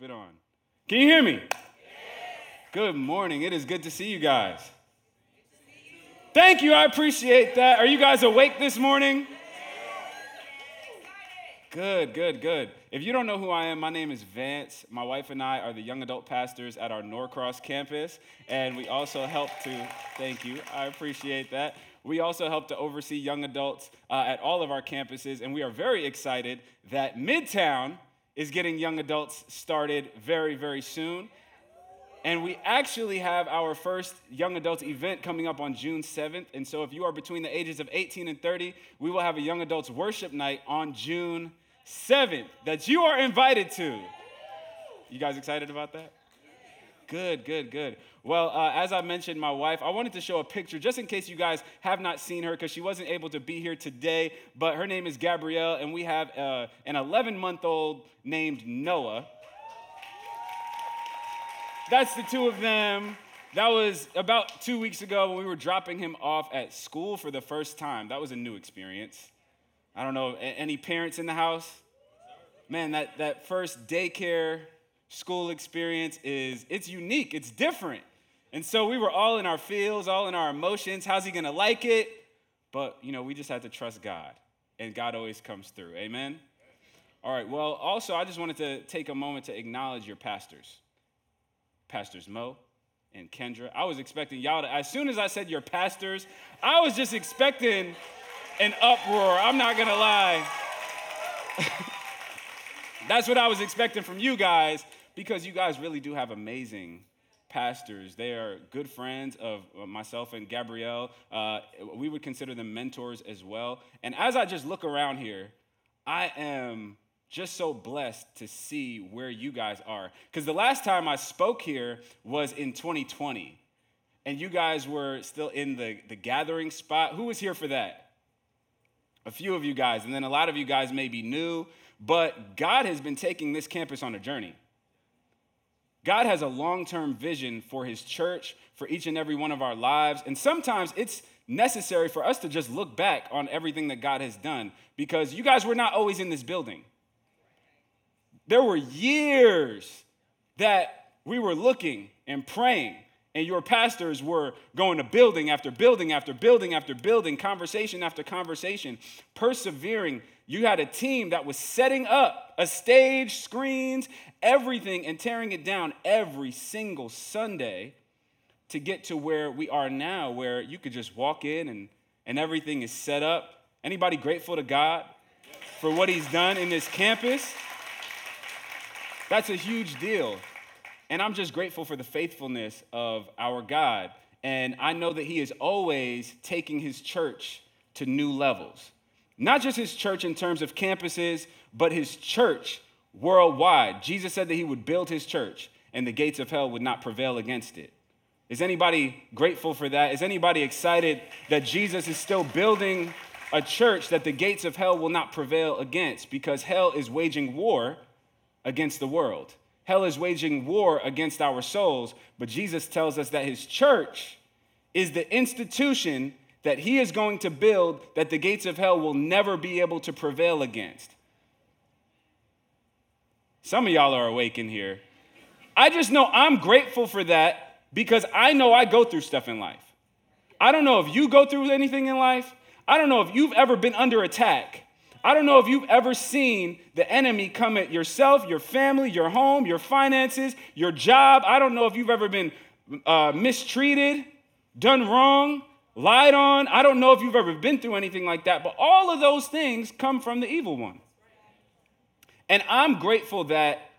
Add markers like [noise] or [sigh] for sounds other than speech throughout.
Keep it on. Can you hear me? Yes. Good morning. It is good to see you guys. Thank you. I appreciate that. Are you guys awake this morning? Good, good, good. If you don't know who I am, my name is Vance. My wife and I are the young adult pastors at our Norcross campus, and we also help to, thank you, I appreciate that. We also help to oversee young adults uh, at all of our campuses, and we are very excited that Midtown is getting young adults started very, very soon. And we actually have our first young adults event coming up on June 7th. And so, if you are between the ages of 18 and 30, we will have a young adults worship night on June 7th that you are invited to. You guys excited about that? Good, good, good. Well, uh, as I mentioned, my wife, I wanted to show a picture just in case you guys have not seen her because she wasn't able to be here today. But her name is Gabrielle, and we have uh, an 11 month old named Noah. That's the two of them. That was about two weeks ago when we were dropping him off at school for the first time. That was a new experience. I don't know, any parents in the house? Man, that, that first daycare school experience is, it's unique, it's different. And so we were all in our feels, all in our emotions. How's he gonna like it? But, you know, we just had to trust God, and God always comes through. Amen? All right, well, also, I just wanted to take a moment to acknowledge your pastors. Pastors Mo and Kendra. I was expecting y'all to, as soon as I said your pastors, I was just expecting an uproar. I'm not gonna lie. [laughs] That's what I was expecting from you guys because you guys really do have amazing pastors. They are good friends of myself and Gabrielle. Uh, we would consider them mentors as well. And as I just look around here, I am just so blessed to see where you guys are. Because the last time I spoke here was in 2020, and you guys were still in the, the gathering spot. Who was here for that? A few of you guys, and then a lot of you guys may be new, but God has been taking this campus on a journey. God has a long term vision for his church, for each and every one of our lives, and sometimes it's necessary for us to just look back on everything that God has done because you guys were not always in this building. There were years that we were looking and praying, and your pastors were going to building after building after building after building, conversation after conversation, persevering. You had a team that was setting up a stage, screens, everything, and tearing it down every single Sunday to get to where we are now, where you could just walk in and, and everything is set up. Anybody grateful to God for what He's done in this campus? That's a huge deal. And I'm just grateful for the faithfulness of our God. And I know that He is always taking His church to new levels. Not just His church in terms of campuses, but His church worldwide. Jesus said that He would build His church and the gates of hell would not prevail against it. Is anybody grateful for that? Is anybody excited that Jesus is still building a church that the gates of hell will not prevail against? Because hell is waging war against the world. Hell is waging war against our souls, but Jesus tells us that his church is the institution that he is going to build that the gates of hell will never be able to prevail against. Some of y'all are awake in here. I just know I'm grateful for that because I know I go through stuff in life. I don't know if you go through anything in life. I don't know if you've ever been under attack. I don't know if you've ever seen the enemy come at yourself, your family, your home, your finances, your job. I don't know if you've ever been uh, mistreated, done wrong, lied on. I don't know if you've ever been through anything like that, but all of those things come from the evil one. And I'm grateful that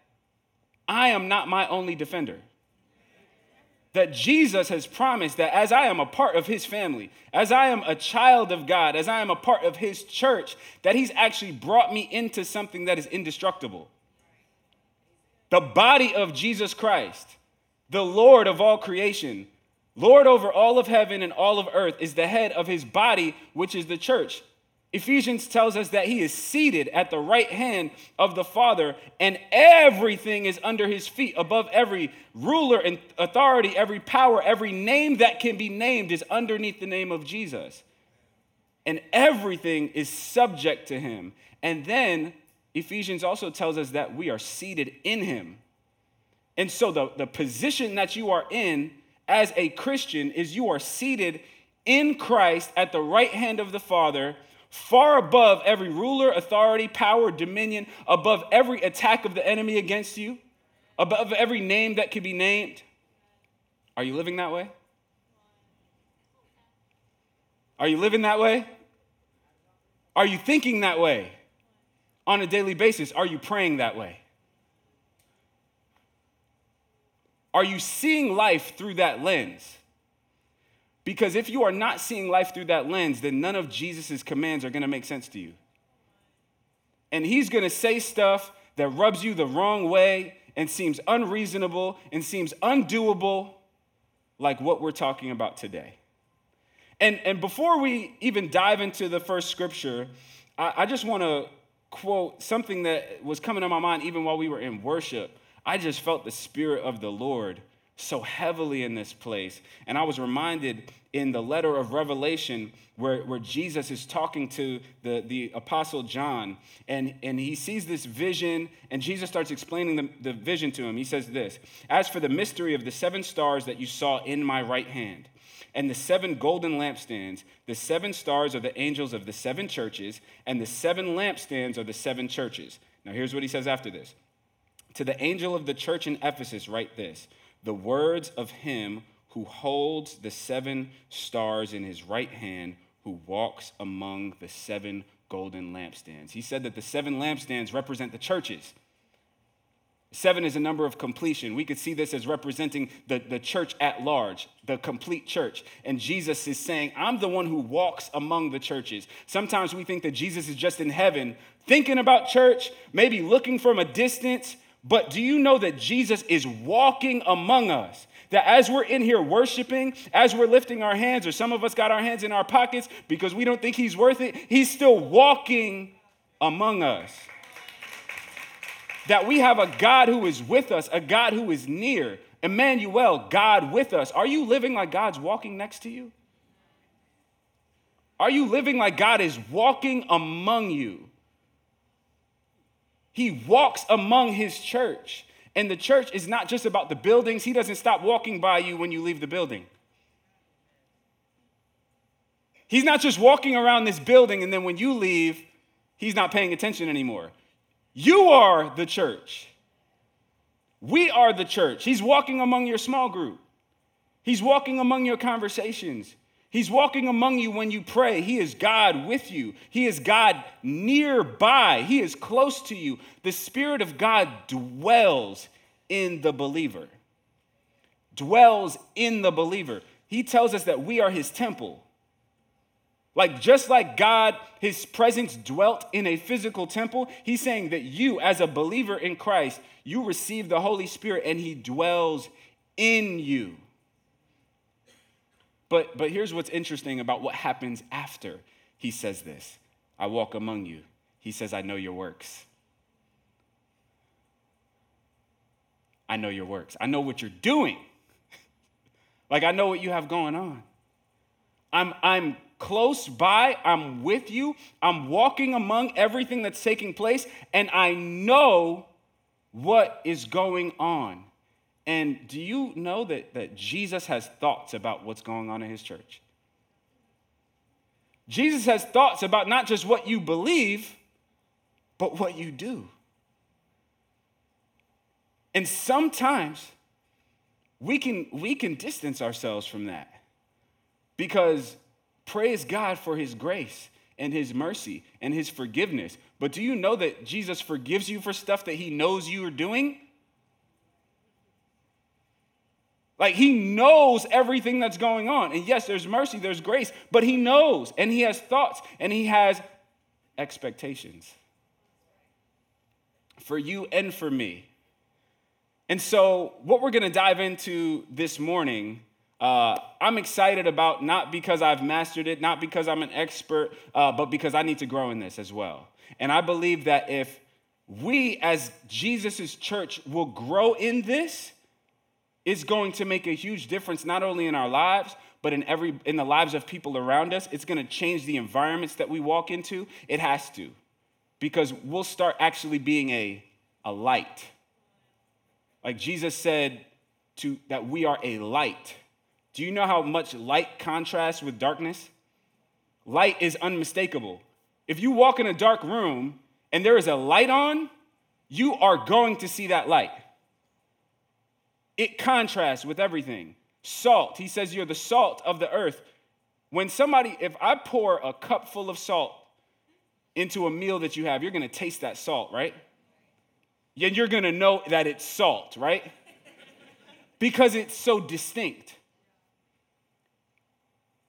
I am not my only defender that Jesus has promised that as I am a part of his family, as I am a child of God, as I am a part of his church, that he's actually brought me into something that is indestructible. The body of Jesus Christ, the Lord of all creation, Lord over all of heaven and all of earth, is the head of his body, which is the church. Ephesians tells us that he is seated at the right hand of the Father, and everything is under his feet, above every ruler and authority, every power, every name that can be named is underneath the name of Jesus. And everything is subject to him. And then Ephesians also tells us that we are seated in him. And so the, the position that you are in as a Christian is you are seated in Christ at the right hand of the Father, far above every ruler, authority, power, dominion, above every attack of the enemy against you, above every name that could be named. Are you living that way? Are you living that way? Are you thinking that way on a daily basis? Are you praying that way? Are you seeing life through that lens? Because if you are not seeing life through that lens, then none of Jesus' commands are going to make sense to you. And he's going to say stuff that rubs you the wrong way and seems unreasonable and seems undoable, like what we're talking about today. And, and before we even dive into the first scripture, I, I just want to quote something that was coming to my mind even while we were in worship. I just felt the Spirit of the Lord so heavily in this place. And I was reminded in the letter of Revelation where, where Jesus is talking to the, the apostle John, and, and he sees this vision, and Jesus starts explaining the, the vision to him. He says this As for the mystery of the seven stars that you saw in my right hand, and the seven golden lampstands, the seven stars are the angels of the seven churches, and the seven lampstands are the seven churches. Now, here's what he says after this To the angel of the church in Ephesus, write this the words of him who holds the seven stars in his right hand, who walks among the seven golden lampstands. He said that the seven lampstands represent the churches. Seven is a number of completion. We could see this as representing the, the church at large, the complete church. And Jesus is saying, I'm the one who walks among the churches. Sometimes we think that Jesus is just in heaven thinking about church, maybe looking from a distance. But do you know that Jesus is walking among us? That as we're in here worshiping, as we're lifting our hands, or some of us got our hands in our pockets because we don't think he's worth it, he's still walking among us that we have a God who is with us, a God who is near. Emmanuel, God with us. Are you living like God's walking next to you? Are you living like God is walking among you? He walks among his church. And the church is not just about the buildings, he doesn't stop walking by you when you leave the building. He's not just walking around this building and then when you leave, he's not paying attention anymore. You are the church. We are the church. He's walking among your small group. He's walking among your conversations. He's walking among you when you pray. He is God with you. He is God nearby. He is close to you. The Spirit of God dwells in the believer. Dwells in the believer. He tells us that we are His temple. Like, just like God, his presence dwelt in a physical temple, he's saying that you, as a believer in Christ, you receive the Holy Spirit and he dwells in you. But, but here's what's interesting about what happens after he says this I walk among you. He says, I know your works. I know your works. I know what you're doing. [laughs] like, I know what you have going on. I'm, I'm close by. I'm with you. I'm walking among everything that's taking place, and I know what is going on. And do you know that, that Jesus has thoughts about what's going on in his church? Jesus has thoughts about not just what you believe, but what you do. And sometimes we can, we can distance ourselves from that because Praise God for his grace and his mercy and his forgiveness. But do you know that Jesus forgives you for stuff that he knows you are doing? Like he knows everything that's going on. And yes, there's mercy, there's grace, but he knows and he has thoughts and he has expectations for you and for me. And so, what we're going to dive into this morning uh, I'm excited about not because I've mastered it, not because I'm an expert, uh, but because I need to grow in this as well. And I believe that if we as Jesus' church will grow in this, it's going to make a huge difference not only in our lives, but in every in the lives of people around us. It's going to change the environments that we walk into. It has to. Because we'll start actually being a, a light Like Jesus said to that we are a light. Do you know how much light contrasts with darkness? Light is unmistakable. If you walk in a dark room and there is a light on, you are going to see that light. It contrasts with everything. Salt, he says you're the salt of the earth. When somebody, if I pour a cup full of salt into a meal that you have, you're gonna taste that salt, right? And you're gonna know that it's salt, right? Because it's so distinct.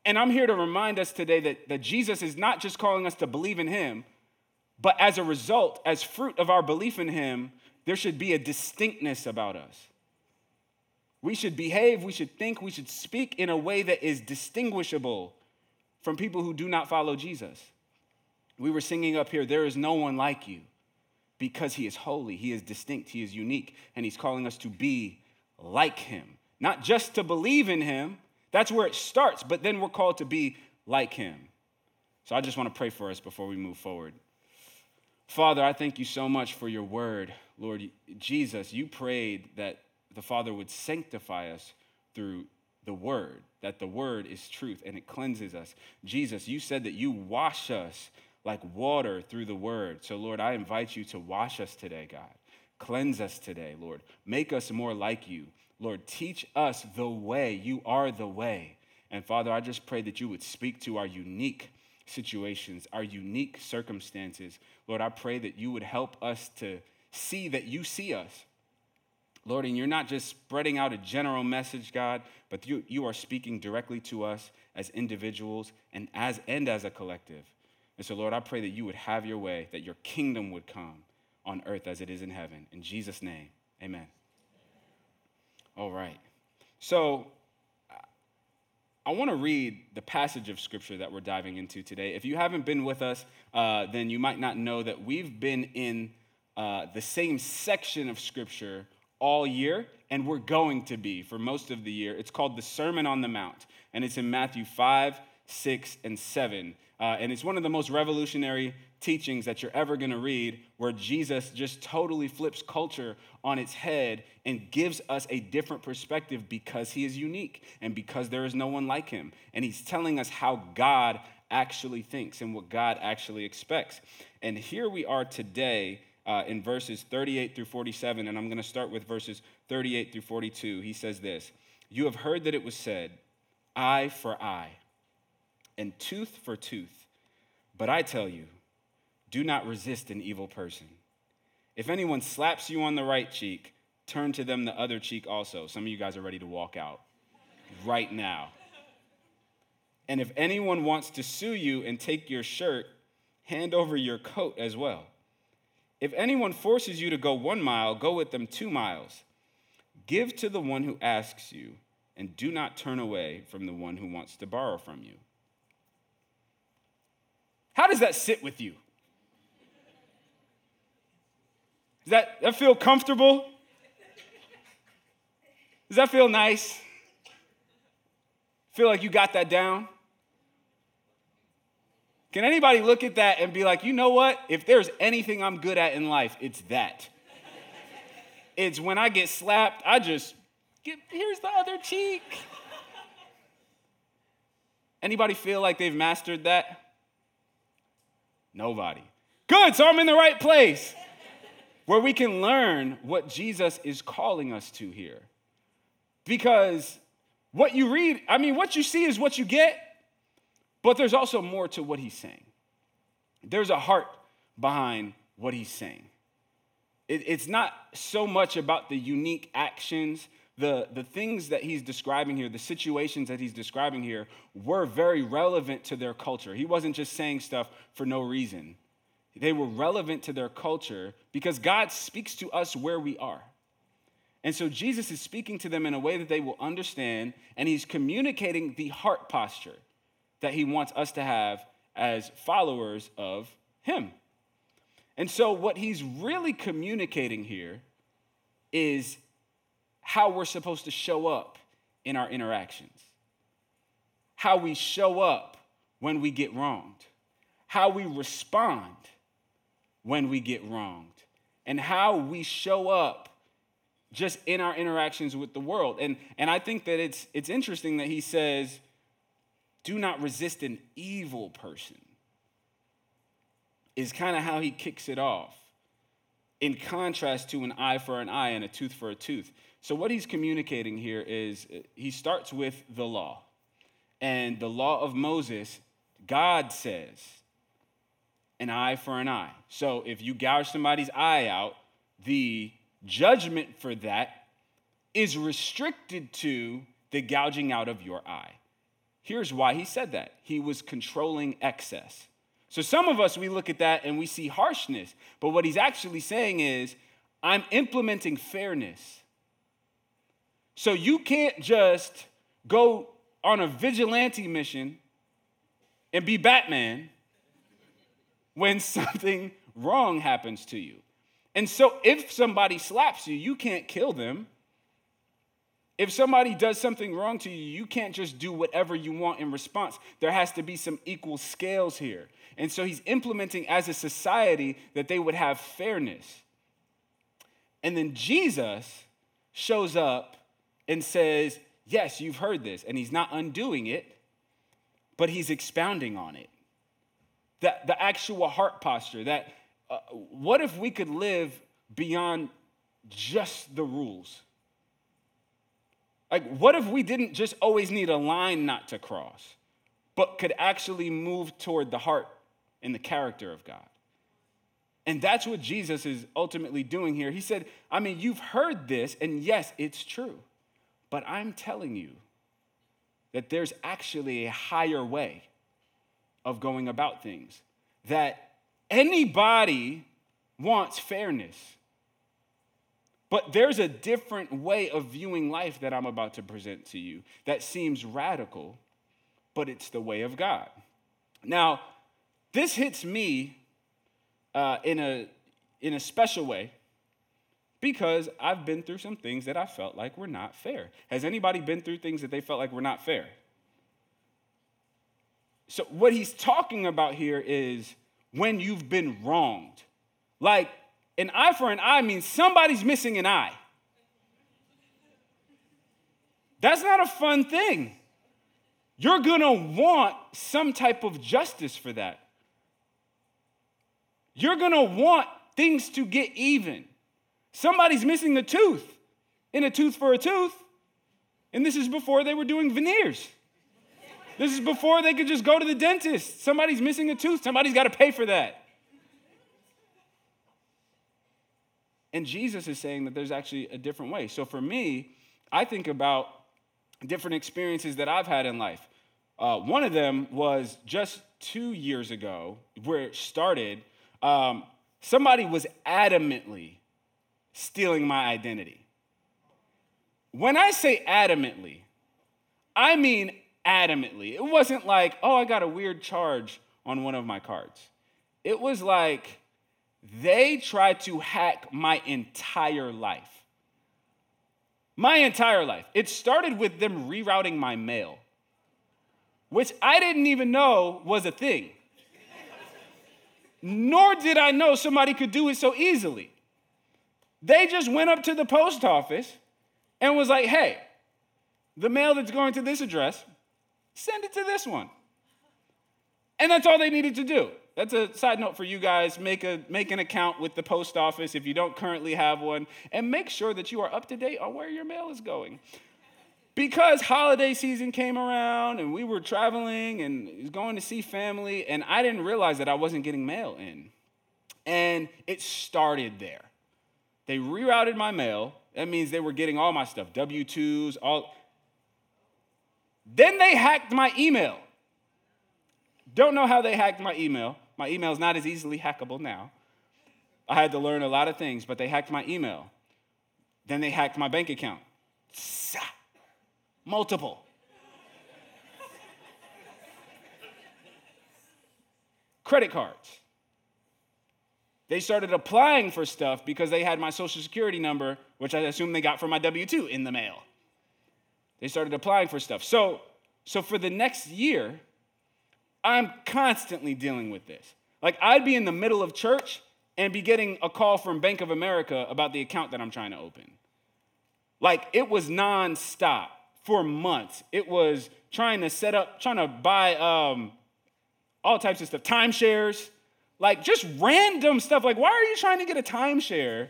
And I'm here to remind us today that, that Jesus is not just calling us to believe in him, but as a result, as fruit of our belief in him, there should be a distinctness about us. We should behave, we should think, we should speak in a way that is distinguishable from people who do not follow Jesus. We were singing up here, There is no one like you, because he is holy, he is distinct, he is unique, and he's calling us to be like him. Not just to believe in him, that's where it starts, but then we're called to be like him. So I just want to pray for us before we move forward. Father, I thank you so much for your word. Lord Jesus, you prayed that the Father would sanctify us through the word, that the word is truth and it cleanses us. Jesus, you said that you wash us like water through the word. So, Lord, I invite you to wash us today, God. Cleanse us today, Lord. Make us more like you. Lord, teach us the way. You are the way. And Father, I just pray that you would speak to our unique situations, our unique circumstances. Lord, I pray that you would help us to see that you see us. Lord, and you're not just spreading out a general message, God, but you, you are speaking directly to us as individuals and as, and as a collective. And so, Lord, I pray that you would have your way, that your kingdom would come on earth as it is in heaven. In Jesus' name, amen. All right. So, I want to read the passage of scripture that we're diving into today. If you haven't been with us, uh, then you might not know that we've been in uh, the same section of scripture all year, and we're going to be for most of the year. It's called the Sermon on the Mount, and it's in Matthew 5, 6, and 7. Uh, and it's one of the most revolutionary teachings that you're ever going to read, where Jesus just totally flips culture on its head and gives us a different perspective because he is unique and because there is no one like him. And he's telling us how God actually thinks and what God actually expects. And here we are today uh, in verses 38 through 47, and I'm going to start with verses 38 through 42. He says this You have heard that it was said, eye for eye, and tooth for tooth. But I tell you, do not resist an evil person. If anyone slaps you on the right cheek, turn to them the other cheek also. Some of you guys are ready to walk out right now. And if anyone wants to sue you and take your shirt, hand over your coat as well. If anyone forces you to go one mile, go with them two miles. Give to the one who asks you, and do not turn away from the one who wants to borrow from you. How does that sit with you? Does that, that feel comfortable? Does that feel nice? Feel like you got that down? Can anybody look at that and be like, you know what? If there's anything I'm good at in life, it's that. it's when I get slapped, I just get, here's the other cheek. Anybody feel like they've mastered that? Nobody. Good, so I'm in the right place where we can learn what Jesus is calling us to here. Because what you read, I mean, what you see is what you get. But there's also more to what he's saying. There's a heart behind what he's saying. It, it's not so much about the unique actions, the, the things that he's describing here, the situations that he's describing here, were very relevant to their culture. He wasn't just saying stuff for no reason. They were relevant to their culture because God speaks to us where we are. And so Jesus is speaking to them in a way that they will understand, and he's communicating the heart posture that he wants us to have as followers of him. And so, what he's really communicating here is how we're supposed to show up in our interactions, how we show up when we get wronged, how we respond when we get wronged, and how we show up just in our interactions with the world. And, and I think that it's, it's interesting that he says, do not resist an evil person, is kind of how he kicks it off, in contrast to an eye for an eye and a tooth for a tooth. So, what he's communicating here is uh, he starts with the law. And the law of Moses, God says, an eye for an eye. So, if you gouge somebody's eye out, the judgment for that is restricted to the gouging out of your eye. Here's why he said that he was controlling excess. So, some of us, we look at that and we see harshness, but what he's actually saying is, I'm implementing fairness. So, you can't just go on a vigilante mission and be Batman when [laughs] something wrong happens to you. And so if somebody slaps you, you can't kill them. If somebody does something wrong to you, you can't just do whatever you want in response. There has to be some equal scales here. And so he's implementing as a society that they would have fairness. And then Jesus shows up and says, Yes, you've heard this. And he's not undoing it, but he's expounding on it. The, the actual heart posture, that uh, what if we could live beyond just the rules? Like, what if we didn't just always need a line not to cross, but could actually move toward the heart and the character of God? And that's what Jesus is ultimately doing here. He said, I mean, you've heard this, and yes, it's true, but I'm telling you that there's actually a higher way of going about things. That Anybody wants fairness. But there's a different way of viewing life that I'm about to present to you that seems radical, but it's the way of God. Now, this hits me uh, in, a, in a special way because I've been through some things that I felt like were not fair. Has anybody been through things that they felt like were not fair? So, what he's talking about here is when you've been wronged. Like an eye for an eye means somebody's missing an eye. That's not a fun thing. You're gonna want some type of justice for that. You're gonna want things to get even. Somebody's missing a tooth, in a tooth for a tooth. And this is before they were doing veneers. This is before they could just go to the dentist. Somebody's missing a tooth, somebody's got to pay for that. And Jesus is saying that there's actually a different way. So for me, I think about different experiences that I've had in life. Uh, one of them was just two years ago, where it started. Um, somebody was adamantly stealing my identity. When I say adamantly, I mean adamantly. It wasn't like, oh, I got a weird charge on one of my cards. It was like they tried to hack my entire life. My entire life. It started with them rerouting my mail, which I didn't even know was a thing. Nor did I know somebody could do it so easily. They just went up to the post office and was like, hey, the mail that's going to this address, Send it to this one. And that's all they needed to do. That's a side note for you guys. Make, a, make an account with the post office if you don't currently have one, and make sure that you are up to date on where your mail is going. Because holiday season came around and we were traveling and going to see family, and I didn't realize that I wasn't getting mail in. And it started there. They rerouted my mail. That means they were getting all my stuff W 2s, all then they hacked my email. Don't know how they hacked my email. My email is not as easily hackable now. I had to learn a lot of things, but they hacked my email. Then they hacked my bank account. Multiple. Credit cards. They started applying for stuff because they had my social security number, which I assume they got from my W 2 in the mail. They started applying for stuff. So, so for the next year, I'm constantly dealing with this. Like I'd be in the middle of church and be getting a call from Bank of America about the account that I'm trying to open. Like it was nonstop for months. It was trying to set up, trying to buy um, all types of stuff, timeshares, like just random stuff. Like, why are you trying to get a timeshare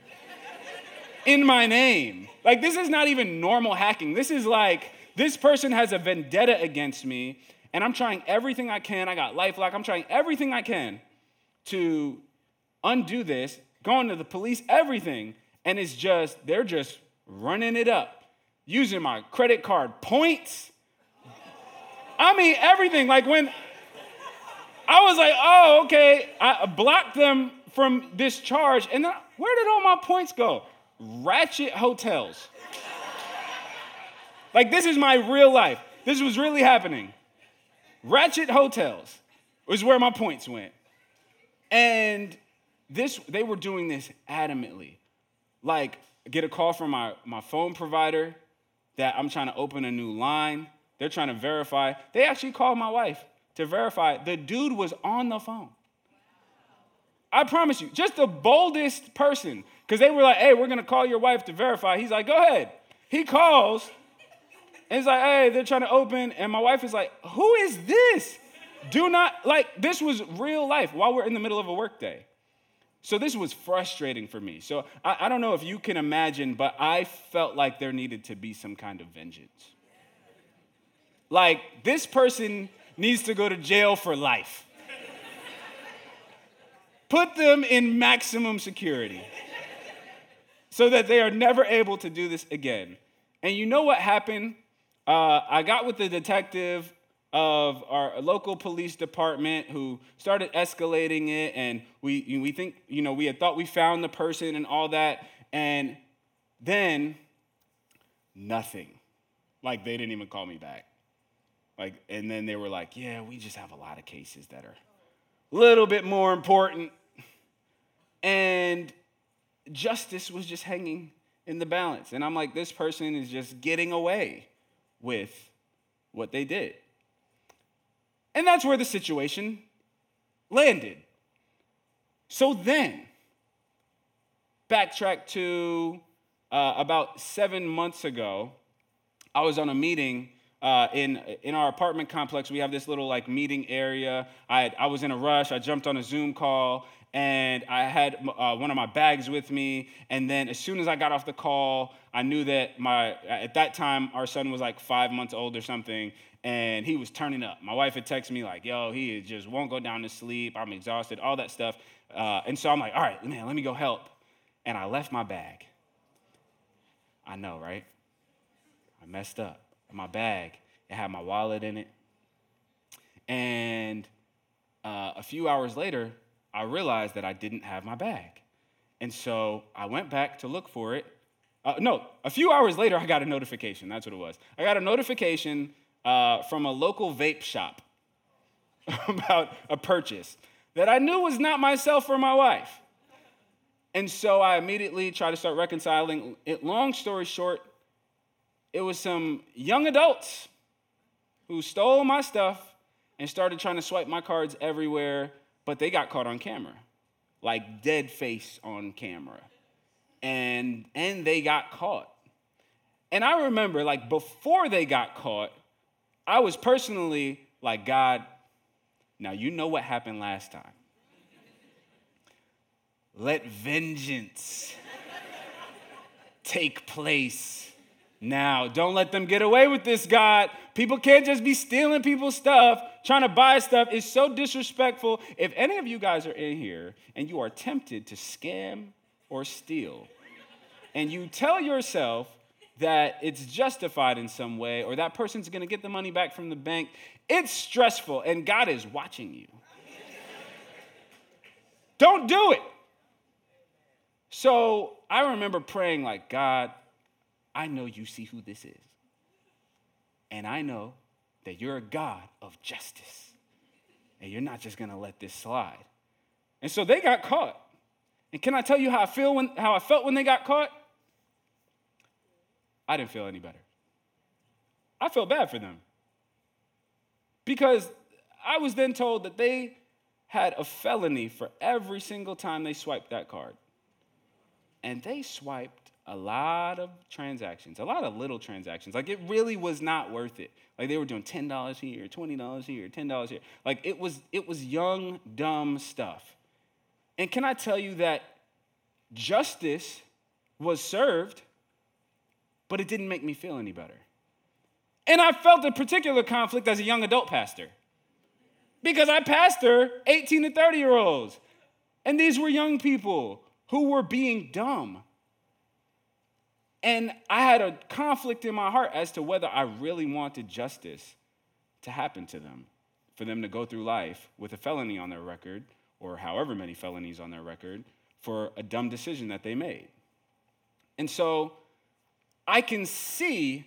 in my name? Like, this is not even normal hacking. This is like, this person has a vendetta against me, and I'm trying everything I can. I got Lifelock. I'm trying everything I can to undo this, going to the police, everything. And it's just, they're just running it up, using my credit card points. I mean, everything. Like when I was like, oh, okay. I blocked them from this charge. And then where did all my points go? Ratchet hotels. like, this is my real life. This was really happening. Ratchet hotels was where my points went. And this, they were doing this adamantly. Like, get a call from my, my phone provider that I'm trying to open a new line. They're trying to verify. They actually called my wife to verify the dude was on the phone. I promise you, just the boldest person, because they were like, hey, we're gonna call your wife to verify. He's like, go ahead. He calls, and it's like, hey, they're trying to open. And my wife is like, who is this? Do not, like, this was real life while we're in the middle of a workday. So this was frustrating for me. So I, I don't know if you can imagine, but I felt like there needed to be some kind of vengeance. Like, this person needs to go to jail for life. Put them in maximum security so that they are never able to do this again. And you know what happened? Uh, I got with the detective of our local police department who started escalating it, and we, we think, you know, we had thought we found the person and all that, and then nothing. Like they didn't even call me back. Like, and then they were like, yeah, we just have a lot of cases that are a little bit more important. And justice was just hanging in the balance. And I'm like, this person is just getting away with what they did. And that's where the situation landed. So then, backtrack to uh, about seven months ago, I was on a meeting uh, in, in our apartment complex, we have this little like meeting area. I, I was in a rush. I jumped on a Zoom call and I had uh, one of my bags with me. And then as soon as I got off the call, I knew that my, at that time, our son was like five months old or something, and he was turning up. My wife had texted me like, yo, he just won't go down to sleep. I'm exhausted, all that stuff. Uh, and so I'm like, all right, man, let me go help. And I left my bag. I know, right? I messed up my bag. It had my wallet in it. And uh, a few hours later, I realized that I didn't have my bag. And so I went back to look for it. Uh, no, a few hours later, I got a notification. That's what it was. I got a notification uh, from a local vape shop [laughs] about a purchase that I knew was not myself or my wife. And so I immediately tried to start reconciling. It, long story short, it was some young adults who stole my stuff and started trying to swipe my cards everywhere, but they got caught on camera, like dead face on camera. And, and they got caught. And I remember, like, before they got caught, I was personally like, God, now you know what happened last time. Let vengeance take place now. Don't let them get away with this, God. People can't just be stealing people's stuff, trying to buy stuff. is so disrespectful. If any of you guys are in here and you are tempted to scam or steal, and you tell yourself that it's justified in some way or that person's going to get the money back from the bank, it's stressful and God is watching you. Don't do it. So I remember praying, like, God, I know you see who this is. And I know that you're a God of justice. And you're not just gonna let this slide. And so they got caught. And can I tell you how I feel when how I felt when they got caught? I didn't feel any better. I felt bad for them. Because I was then told that they had a felony for every single time they swiped that card. And they swiped a lot of transactions, a lot of little transactions. Like it really was not worth it. Like they were doing $10 here, $20 here, $10 here. Like it was it was young dumb stuff. And can I tell you that justice was served, but it didn't make me feel any better. And I felt a particular conflict as a young adult pastor because I pastor 18 to 30 year olds. And these were young people who were being dumb. And I had a conflict in my heart as to whether I really wanted justice to happen to them, for them to go through life with a felony on their record, or however many felonies on their record, for a dumb decision that they made. And so I can see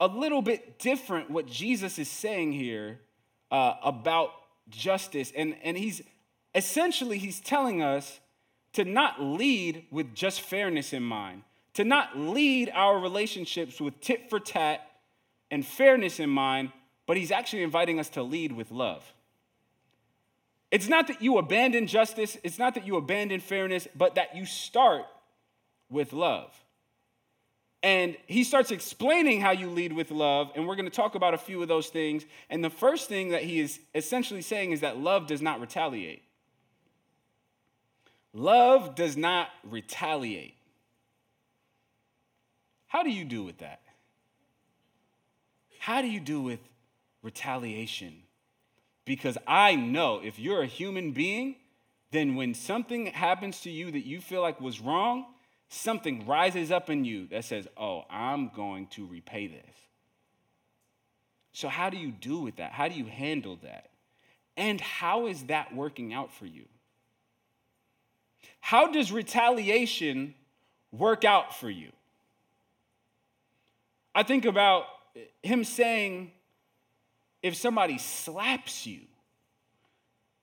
a little bit different what Jesus is saying here uh, about justice. And, and he's essentially he's telling us to not lead with just fairness in mind, to not lead our relationships with tit for tat and fairness in mind, but he's actually inviting us to lead with love. It's not that you abandon justice, it's not that you abandon fairness, but that you start with love. And he starts explaining how you lead with love, and we're to talk about a few of those things. And the first thing that he is essentially saying is that love does not retaliate. Love does not retaliate. How do you do with that? How do you do with retaliation? Because I know if you're a human being, then when something happens to you that you feel like was wrong, something rises up in you that says, Oh, I'm going to repay this. So, how do you do with that? How do you handle that? And how is that working out for you? How does retaliation work out for you? I think about him saying, if somebody slaps you,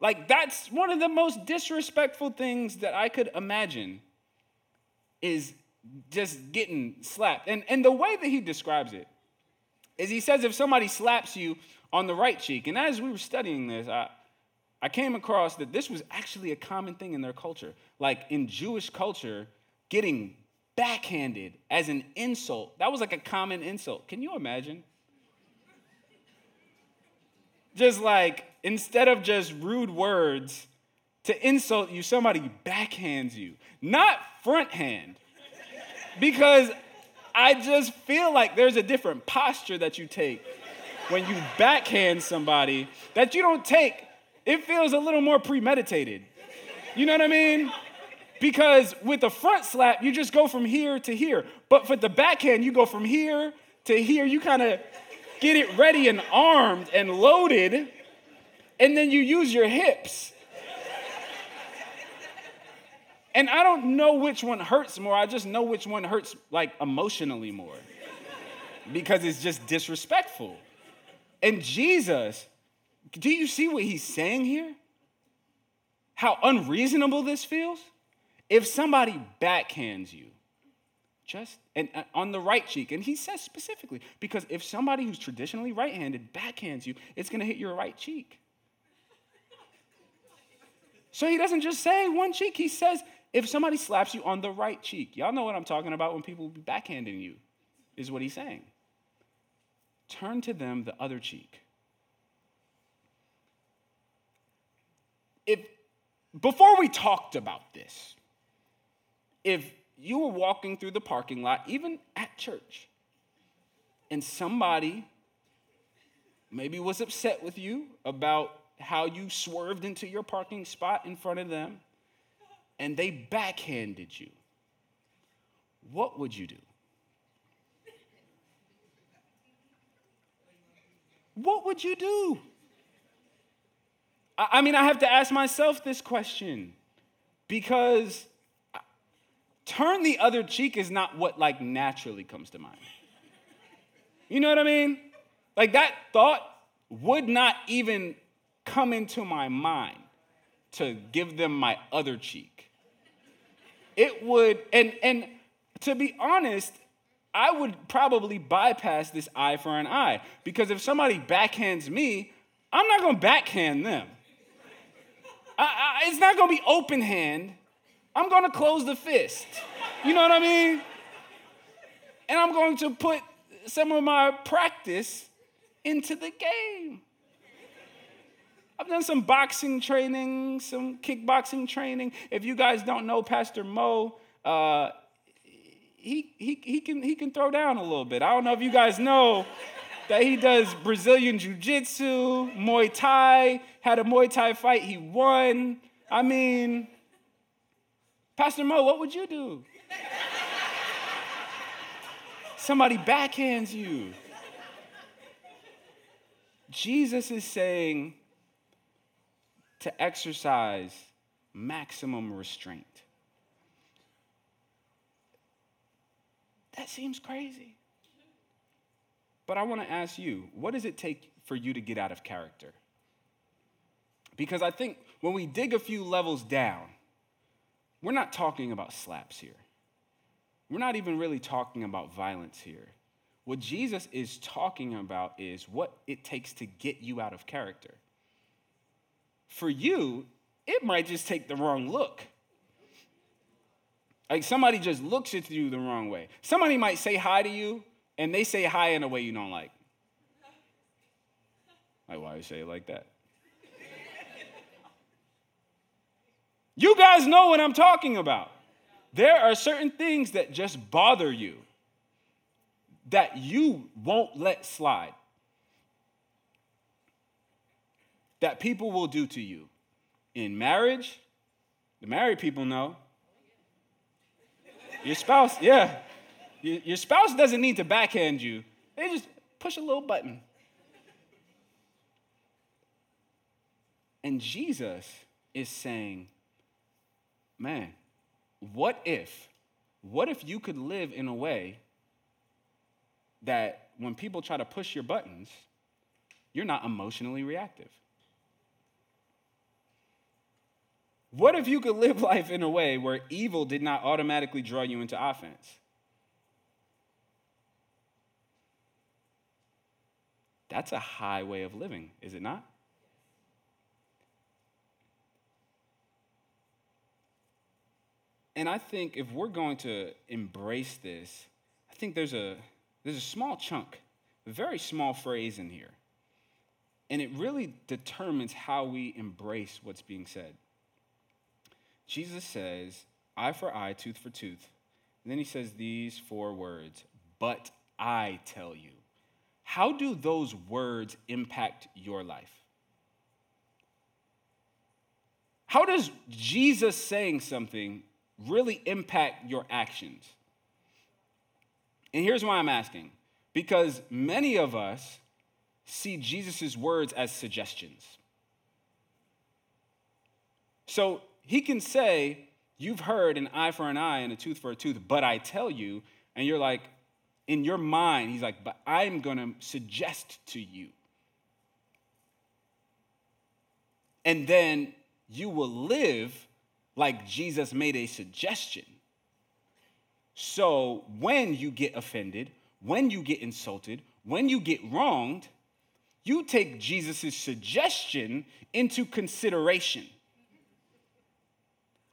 like that's one of the most disrespectful things that I could imagine is just getting slapped. And, and the way that he describes it is he says if somebody slaps you on the right cheek, and as we were studying this, I, I came across that this was actually a common thing in their culture. Like in Jewish culture, getting backhanded as an insult, that was like a common insult. Can you imagine? Just like instead of just rude words, to insult you, somebody backhands you, not front hand. Because I just feel like there's a different posture that you take when you backhand somebody that you don't take. It feels a little more premeditated. You know what I mean? Because with the front slap, you just go from here to here. But for the backhand, you go from here to here. You kind of get it ready and armed and loaded, and then you use your hips and I don't know which one hurts more. I just know which one hurts like emotionally more because it's just disrespectful. And Jesus, do you see what he's saying here? How unreasonable this feels? If somebody backhands you, just and uh, on the right cheek, and he says specifically, because if somebody who's traditionally right handed backhands you, it's gonna hit your right cheek. So he doesn't just say one cheek, he says if somebody slaps you on the right cheek, y'all know what I'm talking about when people be backhanding you, is what he's saying. Turn to them the other cheek. If before we talked about this, if you were walking through the parking lot, even at church, and somebody maybe was upset with you about how you swerved into your parking spot in front of them, and they backhanded you, what would you do? What would you do? I mean, I have to ask myself this question because turn the other cheek is not what like naturally comes to mind. You know what I mean? Like that thought would not even come into my mind to give them my other cheek it would, and, and to be honest, I would probably bypass this eye for an eye because if somebody backhands me, I'm not gonna backhand them. I, I, it's not gonna be open hand. I'm gonna close the fist. You know what I mean? and I'm going to put some of my practice into the game. I've done some boxing training, some kickboxing training. If you guys don't know Pastor Mo, uh, he, he, he, can, he can throw down a little bit. I don't know if you guys know that he does Brazilian Jiu Jitsu, Muay Thai, had a Muay Thai fight, he won. I mean, Pastor Mo, what would you do? Somebody backhands you. Jesus is saying to exercise maximum restraint. That seems crazy. But I want to ask you what does it take for you to get out of character? Because I think when we dig a few levels down, we're not talking about slaps here. We're not even really talking about violence here. What Jesus is talking about is what it takes to get you out of character. For you, it might just take the wrong look. Like somebody just looks at you the wrong way. Somebody might say hi to you, and they say hi in a way you don't like. Like, why you say it like that? You guys know what I'm talking about. There are certain things that just bother you that you won't let slide, that people will do to you. In marriage, the married people know. Your spouse, yeah. Your spouse doesn't need to backhand you, they just push a little button. And Jesus is saying, man, what if, what if you could live in a way that when people try to push your buttons, you're not emotionally reactive? What if you could live life in a way where evil did not automatically draw you into offense? That's a high way of living, is it not? And I think if we're going to embrace this, I think there's a, there's a small chunk, a very small phrase in here. And it really determines how we embrace what's being said. Jesus says, eye for eye, tooth for tooth. And then he says these four words, but I tell you. How do those words impact your life? How does Jesus saying something really impact your actions? And here's why I'm asking because many of us see Jesus' words as suggestions. So he can say, You've heard an eye for an eye and a tooth for a tooth, but I tell you, and you're like, in your mind, he's like, But I'm gonna suggest to you. And then you will live like Jesus made a suggestion. So when you get offended, when you get insulted, when you get wronged, you take Jesus' suggestion into consideration.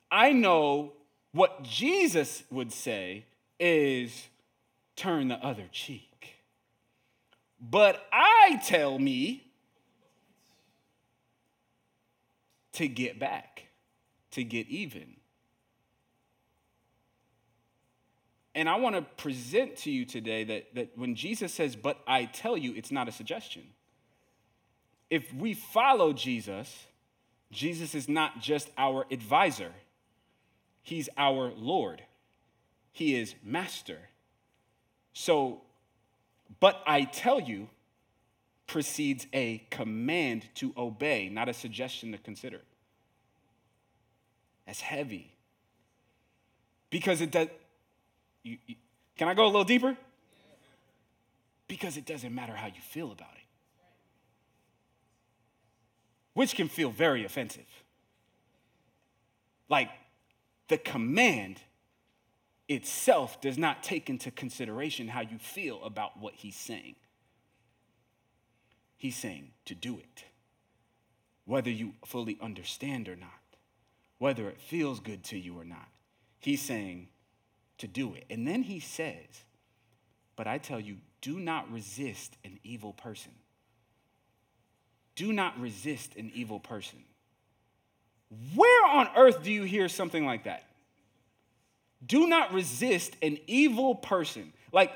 I know what Jesus would say is turn the other cheek. But I tell me to get back to get even. And I want to present to you today that, that when Jesus says, but I tell you, it's not a suggestion. If we follow Jesus, Jesus is not just our advisor, He's our Lord, He is Master. So, but I tell you, precedes a command to obey, not a suggestion to consider. That's heavy. Because it does. You, you, can I go a little deeper? Because it doesn't matter how you feel about it, which can feel very offensive. Like the command itself does not take into consideration how you feel about what he's saying. He's saying to do it, whether you fully understand or not whether it feels good to you or not. He's saying to do it. And then he says, But I tell you, do not resist an evil person. Do not resist an evil person. Where on earth do you hear something like that? Do not resist an evil person. Like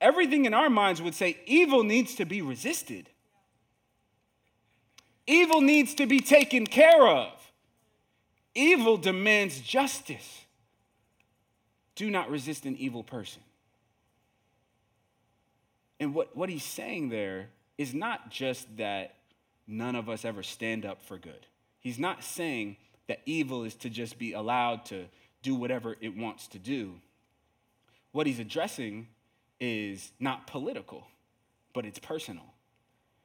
everything in our minds would say evil needs to be resisted, evil needs to be taken care of, evil demands justice. Do not resist an evil person. And what, what he's saying there is not just that none of us ever stand up for good. He's not saying that evil is to just be allowed to do whatever it wants to do. What he's addressing is not political, but it's personal.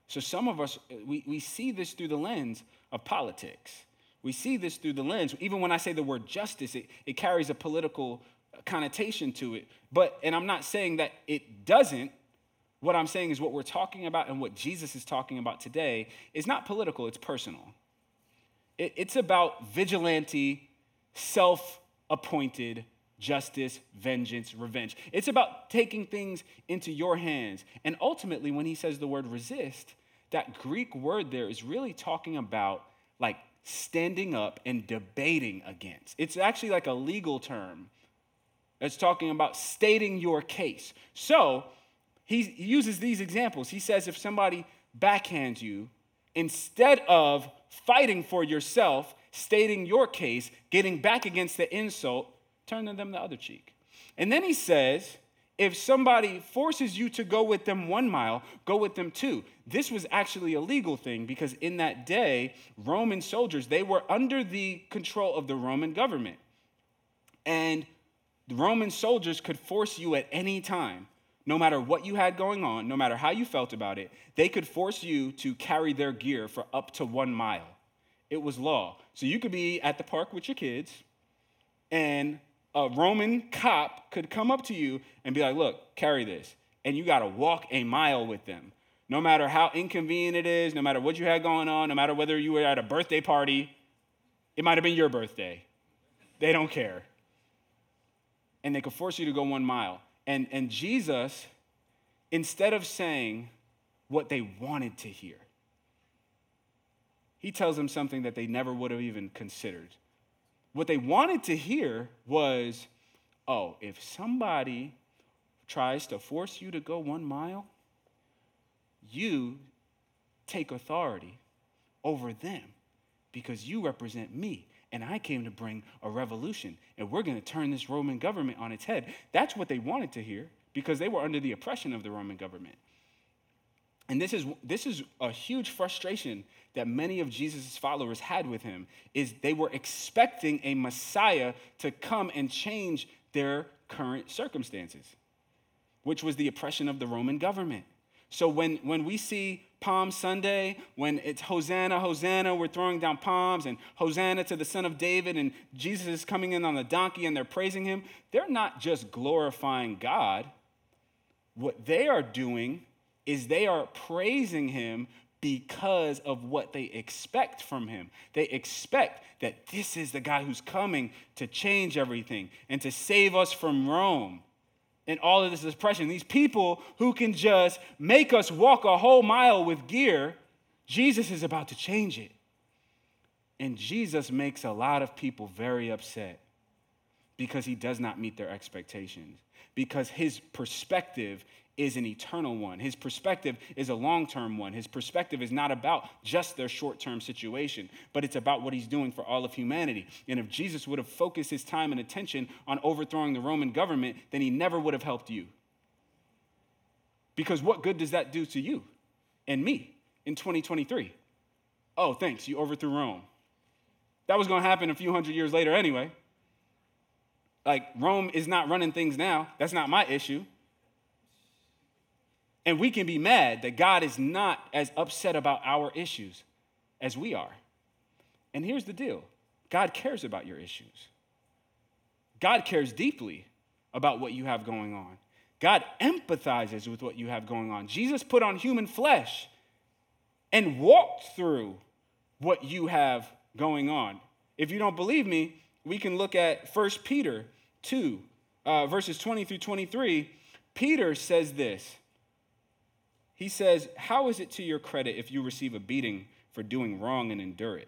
So some of us, we, we see this through the lens of politics. We see this through the lens, even when I say the word justice, it, it carries a political connotation to it. But, and I'm not saying that it doesn't. What I'm saying is what we're talking about and what Jesus is talking about today is not political, it's personal. It, it's about vigilante, self appointed justice, vengeance, revenge. It's about taking things into your hands. And ultimately, when he says the word resist, that Greek word there is really talking about like standing up and debating against. It's actually like a legal term. It's talking about stating your case. So he uses these examples. He says if somebody backhands you, instead of fighting for yourself, stating your case, getting back against the insult, turning them the other cheek. And then he says, if somebody forces you to go with them one mile, go with them two. This was actually a legal thing because in that day, Roman soldiers, they were under the control of the Roman government. And the Roman soldiers could force you at any time, no matter what you had going on, no matter how you felt about it, they could force you to carry their gear for up to one mile. It was law. So you could be at the park with your kids, and a Roman cop could come up to you and be like, Look, carry this. And you got to walk a mile with them. No matter how inconvenient it is, no matter what you had going on, no matter whether you were at a birthday party, it might have been your birthday. They don't care. And they could force you to go one mile. And, and Jesus, instead of saying what they wanted to hear, he tells them something that they never would have even considered. What they wanted to hear was oh, if somebody tries to force you to go one mile, you take authority over them because you represent me. And I came to bring a revolution, and we're going to turn this Roman government on its head. That's what they wanted to hear because they were under the oppression of the Roman government. And this is, this is a huge frustration that many of Jesus' followers had with him is they were expecting a Messiah to come and change their current circumstances, which was the oppression of the Roman government. So when, when we see Palm Sunday, when it's Hosanna, Hosanna, we're throwing down palms, and Hosanna to the Son of David, and Jesus is coming in on the donkey and they're praising him, they're not just glorifying God. What they are doing is they are praising him because of what they expect from him. They expect that this is the guy who's coming to change everything and to save us from Rome and all of this oppression. These people who can just make us walk a whole mile with gear, Jesus is about to change it. And Jesus makes a lot of people very upset because he does not meet their expectations, because his perspective is an eternal one. His perspective is a long term one. His perspective is not about just their short term situation, but it's about what he's doing for all of humanity. And if Jesus would have focused his time and attention on overthrowing the Roman government, then he never would have helped you. Because what good does that do to you and me in 2023? Oh, thanks, you overthrew Rome. That was going to happen a few hundred years later anyway. Like, Rome is not running things now. That's not my issue. And we can be mad that God is not as upset about our issues as we are. And here's the deal God cares about your issues. God cares deeply about what you have going on. God empathizes with what you have going on. Jesus put on human flesh and walked through what you have going on. If you don't believe me, we can look at 1 Peter 2, uh, verses 20 through 23 Peter says this. He says, How is it to your credit if you receive a beating for doing wrong and endure it?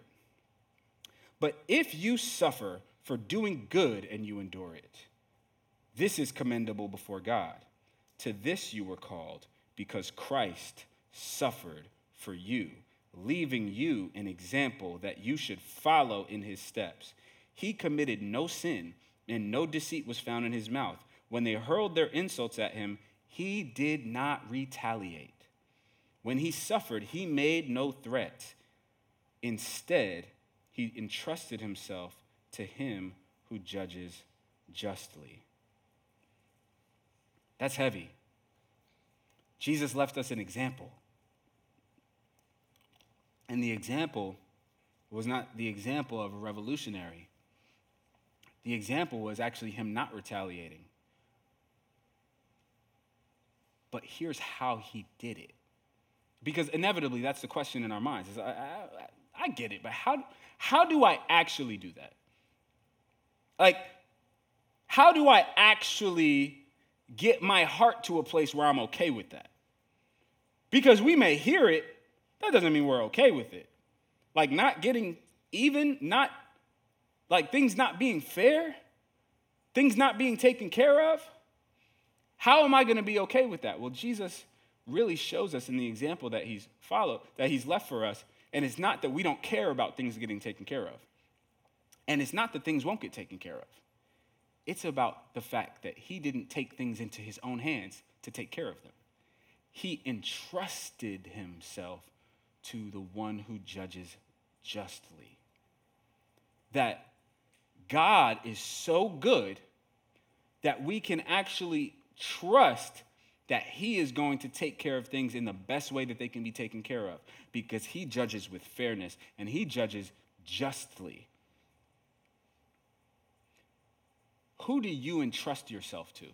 But if you suffer for doing good and you endure it, this is commendable before God. To this you were called, because Christ suffered for you, leaving you an example that you should follow in his steps. He committed no sin, and no deceit was found in his mouth. When they hurled their insults at him, he did not retaliate. When he suffered, he made no threat. Instead, he entrusted himself to him who judges justly. That's heavy. Jesus left us an example. And the example was not the example of a revolutionary. The example was actually him not retaliating. But here's how he did it. Because inevitably, that's the question in our minds. Is I, I, I get it, but how, how do I actually do that? Like, how do I actually get my heart to a place where I'm okay with that. Because we may hear it, that doesn't mean we're okay with it. Like not getting even, not like things not being fair, things not being taken care of. How am I going to be okay with that? Well, Jesus really shows us in the example that he's followed, that he's left for us. And it's not that we don't care about things getting taken care of. And it's not that things won't get taken care of. It's about the fact that he didn't take things into his own hands to take care of them. He entrusted himself to the one who judges justly. That God is so good that we can actually trust that He is going to take care of things in the best way that they can be taken care of because He judges with fairness and He judges justly. who do you entrust yourself to?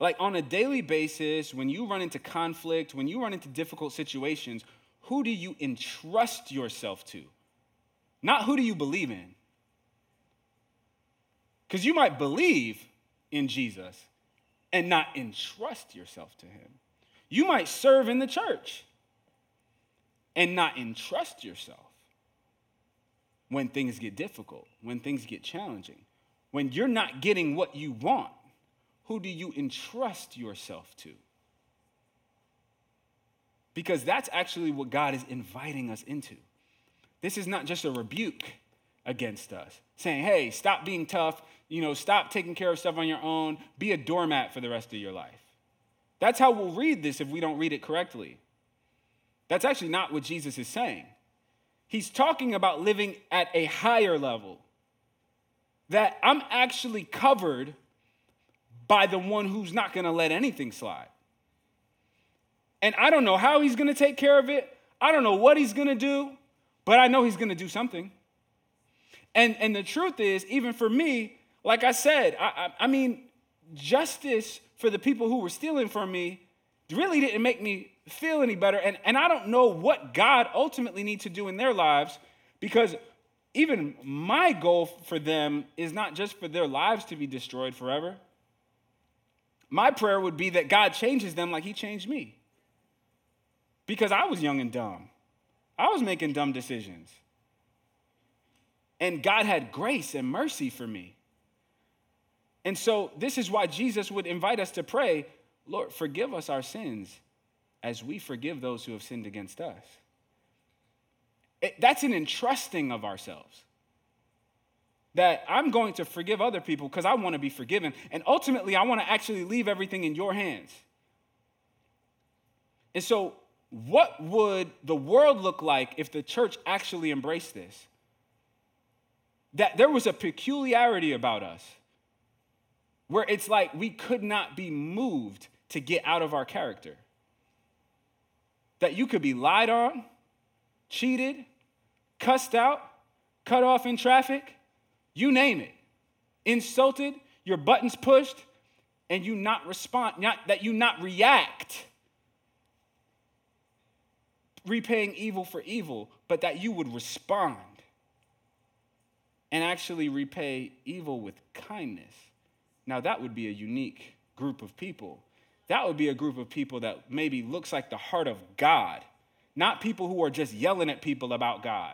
Like on a daily basis, when you run into conflict, when you run into difficult situations, who do you entrust yourself to? Not who do you believe in. Because you might believe in Jesus and not entrust yourself to him. You might serve in the church and not entrust yourself when things get difficult, when things get challenging. When you're not getting what you want, who do you entrust yourself to? Because that's actually what God is inviting us into. This is not just a rebuke against us, saying, hey, stop being tough, you know, stop taking care of stuff on your own, be a doormat for the rest of your life. That's how we'll read this if we don't read it correctly. That's actually not what Jesus is saying. He's talking about living at a higher level. That I'm actually covered by the one who's not to let anything slide. And I don't know how he's to take care of it. I don't know what he's to do, but I know he's to do something. And, and the truth is, even for me, like I said, I, I, I mean, justice for the people who were stealing from me really didn't make me feel any better. And, and I don't know what God ultimately needs to do in their lives because even my goal for them is not just for their lives to be destroyed forever. My prayer would be that God changes them like He changed me. Because I was young and dumb, I was making dumb decisions. And God had grace and mercy for me. And so, this is why Jesus would invite us to pray Lord, forgive us our sins as we forgive those who have sinned against us. It, that's an entrusting of ourselves. That I'm going to forgive other people because I want to be forgiven. And ultimately, I want to actually leave everything in your hands. And so, what would the world look like if the church actually embraced this? That there was a peculiarity about us where it's like we could not be moved to get out of our character. That you could be lied on, cheated, cussed out, cut off in traffic, you name it, insulted, your buttons pushed, and you not respond, not, that you not react, repaying evil for evil, but that you would respond. and actually repay evil with kindness. Now, that would be a unique group of people. That would be a group of people that maybe looks like the heart of God, not people who are just yelling at people about God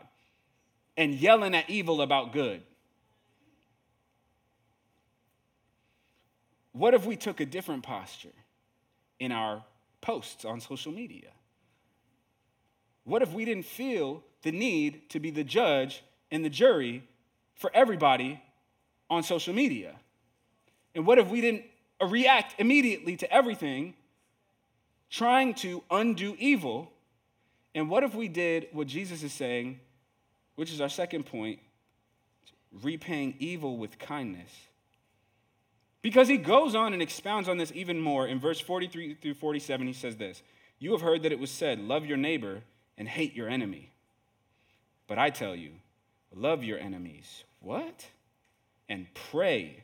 and yelling at evil about good. What if we took a different posture in our posts on social media? What if we didn't feel the need to be the judge and the jury for everybody on social media? And what if we didn't react immediately to everything, trying to undo evil? And what if we did what Jesus is saying, which is our second point repaying evil with kindness? Because he goes on and expounds on this even more. In verse 43 through 47, he says this You have heard that it was said, Love your neighbor and hate your enemy. But I tell you, love your enemies. What? And pray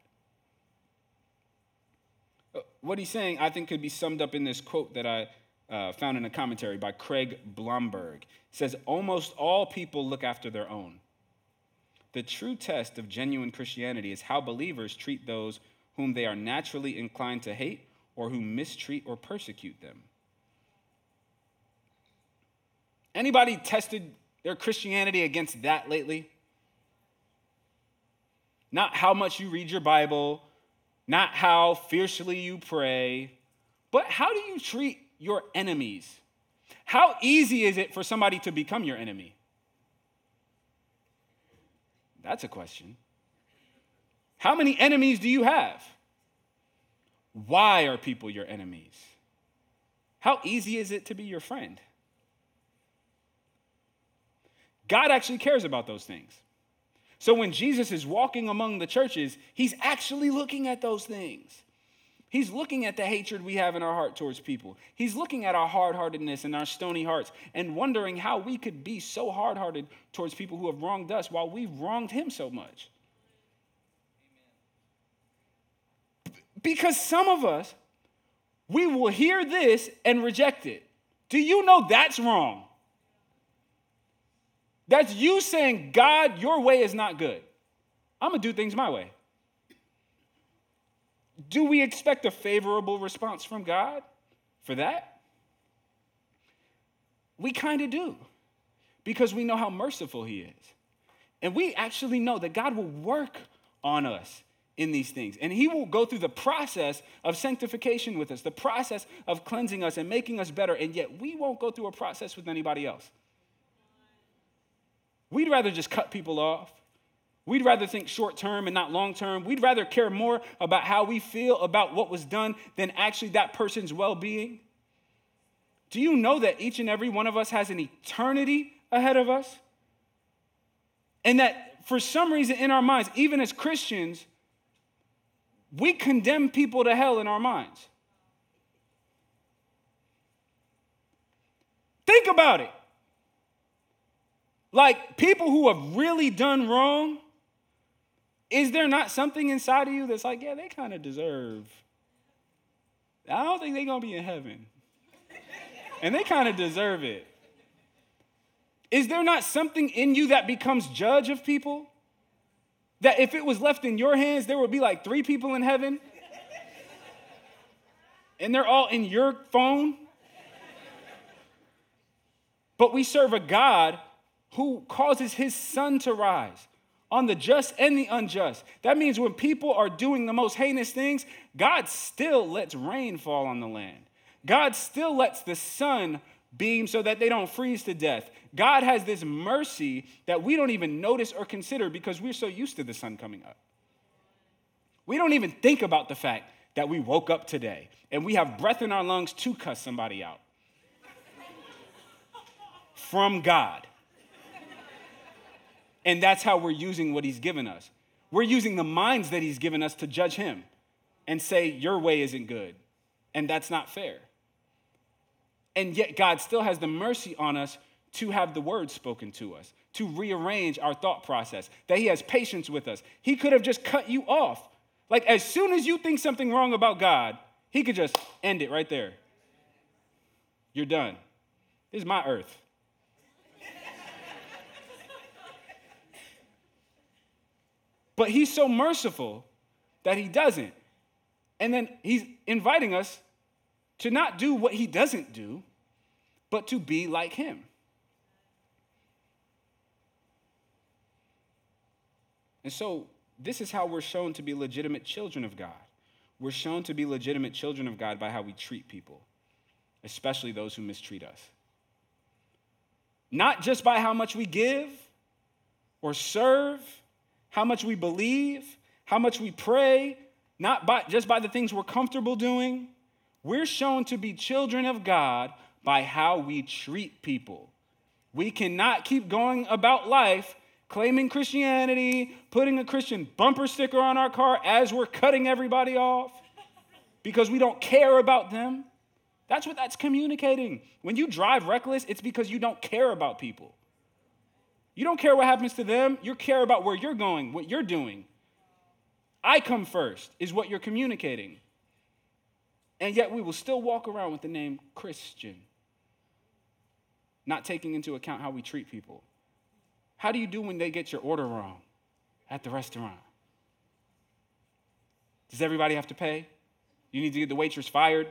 What he's saying, I think, could be summed up in this quote that I uh, found in a commentary by Craig Blomberg. It says, Almost all people look after their own. The true test of genuine Christianity is how believers treat those whom they are naturally inclined to hate or who mistreat or persecute them. Anybody tested their Christianity against that lately? Not how much you read your Bible, not how fiercely you pray, but how do you treat your enemies? How easy is it for somebody to become your enemy? That's a question. How many enemies do you have? Why are people your enemies? How easy is it to be your friend? God actually cares about those things. So when Jesus is walking among the churches, he's actually looking at those things. He's looking at the hatred we have in our heart towards people. He's looking at our hard heartedness and our stony hearts and wondering how we could be so hard hearted towards people who have wronged us while we've wronged him so much. Because some of us, we will hear this and reject it. Do you know that's wrong? That's you saying, God, your way is not good. I'm going to do things my way. Do we expect a favorable response from God for that? We kind of do because we know how merciful He is. And we actually know that God will work on us in these things. And He will go through the process of sanctification with us, the process of cleansing us and making us better. And yet we won't go through a process with anybody else. We'd rather just cut people off. We'd rather think short term and not long term. We'd rather care more about how we feel about what was done than actually that person's well being. Do you know that each and every one of us has an eternity ahead of us? And that for some reason in our minds, even as Christians, we condemn people to hell in our minds. Think about it. Like people who have really done wrong, is there not something inside of you that's like, yeah, they kind of deserve? I don't think they're going to be in heaven. and they kind of deserve it. Is there not something in you that becomes judge of people? That if it was left in your hands, there would be like three people in heaven? and they're all in your phone? But we serve a God who causes his sun to rise on the just and the unjust. That means when people are doing the most heinous things, God still lets rain fall on the land. God still lets the sun beam so that they don't freeze to death. God has this mercy that we don't even notice or consider because we're so used to the sun coming up. We don't even think about the fact that we woke up today and we have breath in our lungs to cuss somebody out from God. And that's how we're using what he's given us. We're using the minds that he's given us to judge him. and say, Your way isn't good, and that's not fair. And yet, God still has the mercy on us to have the word spoken to us, to rearrange our thought process, that He has patience with us. He could have just cut you off. Like, as soon as you think something wrong about God, He could just end it right there. You're done. This is my earth. But He's so merciful that He doesn't. And then He's inviting us to not do what He doesn't do, but to be like Him. And so, this is how we're shown to be legitimate children of God. We're shown to be legitimate children of God by how we treat people, especially those who mistreat us. Not just by how much we give or serve, how much we believe, how much we pray, not by, just by the things we're comfortable doing. We're shown to be children of God by how we treat people. We cannot keep going about life claiming Christianity, putting a Christian bumper sticker on our car as we're cutting everybody off because we don't care about them. That's what that's communicating. When you drive reckless, it's because you don't care about people. You don't care what happens to them, you care about where you're going, what you're doing. I come first, is what you're communicating. And yet we will still walk around with the name Christian, not taking into account how we treat people. How do you do when they get your order wrong at the restaurant? Does everybody have to pay? You need to get the waitress fired?